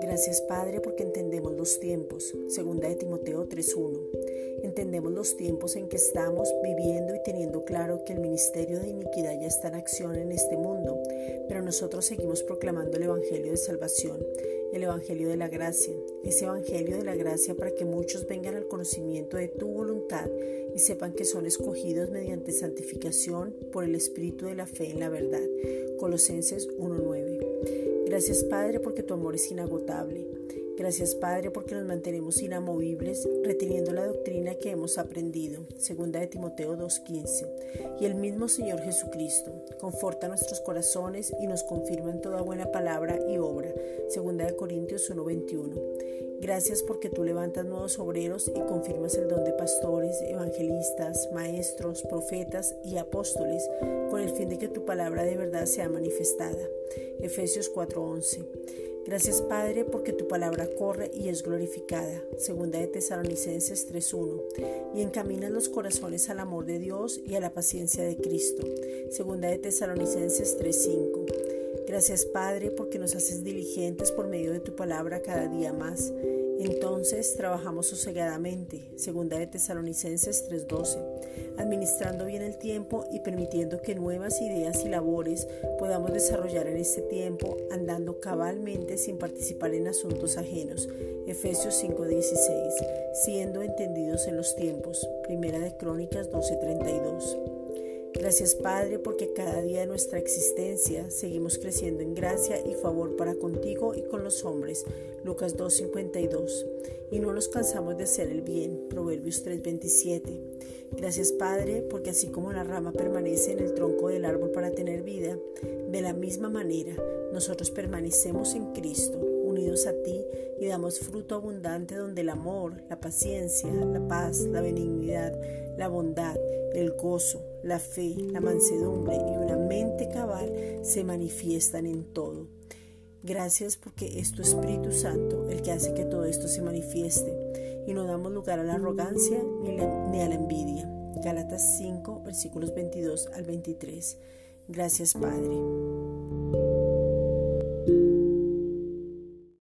Gracias Padre porque entendemos los tiempos. Segunda de Timoteo 3.1. Entendemos los tiempos en que estamos viviendo y teniendo claro que el ministerio de iniquidad ya está en acción en este mundo, pero nosotros seguimos proclamando el Evangelio de salvación, el Evangelio de la gracia, ese Evangelio de la gracia para que muchos vengan al conocimiento de tu voluntad y sepan que son escogidos mediante santificación por el Espíritu de la fe en la verdad. Colosenses 1.9. Gracias Padre porque tu amor es inagotable. Gracias Padre porque nos mantenemos inamovibles reteniendo la doctrina que hemos aprendido. Segunda de Timoteo 2.15. Y el mismo Señor Jesucristo conforta nuestros corazones y nos confirma en toda buena palabra y. Segunda de Corintios 1.21. Gracias porque tú levantas nuevos obreros y confirmas el don de pastores, evangelistas, maestros, profetas y apóstoles con el fin de que tu palabra de verdad sea manifestada. Efesios 4:11. Gracias Padre porque tu palabra corre y es glorificada. Segunda de Tesalonicenses 3:1. Y encaminas los corazones al amor de Dios y a la paciencia de Cristo. Segunda de Tesalonicenses 3:5. Gracias Padre porque nos haces diligentes por medio de tu palabra cada día más. Entonces trabajamos sosegadamente, segunda de Tesalonicenses 3:12, administrando bien el tiempo y permitiendo que nuevas ideas y labores podamos desarrollar en este tiempo, andando cabalmente sin participar en asuntos ajenos. Efesios 5:16, siendo entendidos en los tiempos. Primera de Crónicas 12:32. Gracias Padre porque cada día de nuestra existencia seguimos creciendo en gracia y favor para contigo y con los hombres. Lucas 2.52. Y no nos cansamos de hacer el bien. Proverbios 3.27. Gracias Padre porque así como la rama permanece en el tronco del árbol para tener vida, de la misma manera nosotros permanecemos en Cristo, unidos a ti y damos fruto abundante donde el amor, la paciencia, la paz, la benignidad, la bondad, el gozo, la fe, la mansedumbre y una mente cabal se manifiestan en todo. Gracias porque es tu Espíritu Santo el que hace que todo esto se manifieste y no damos lugar a la arrogancia ni, a la envidia. Gálatas 5, versículos 22 al 23. Gracias Padre.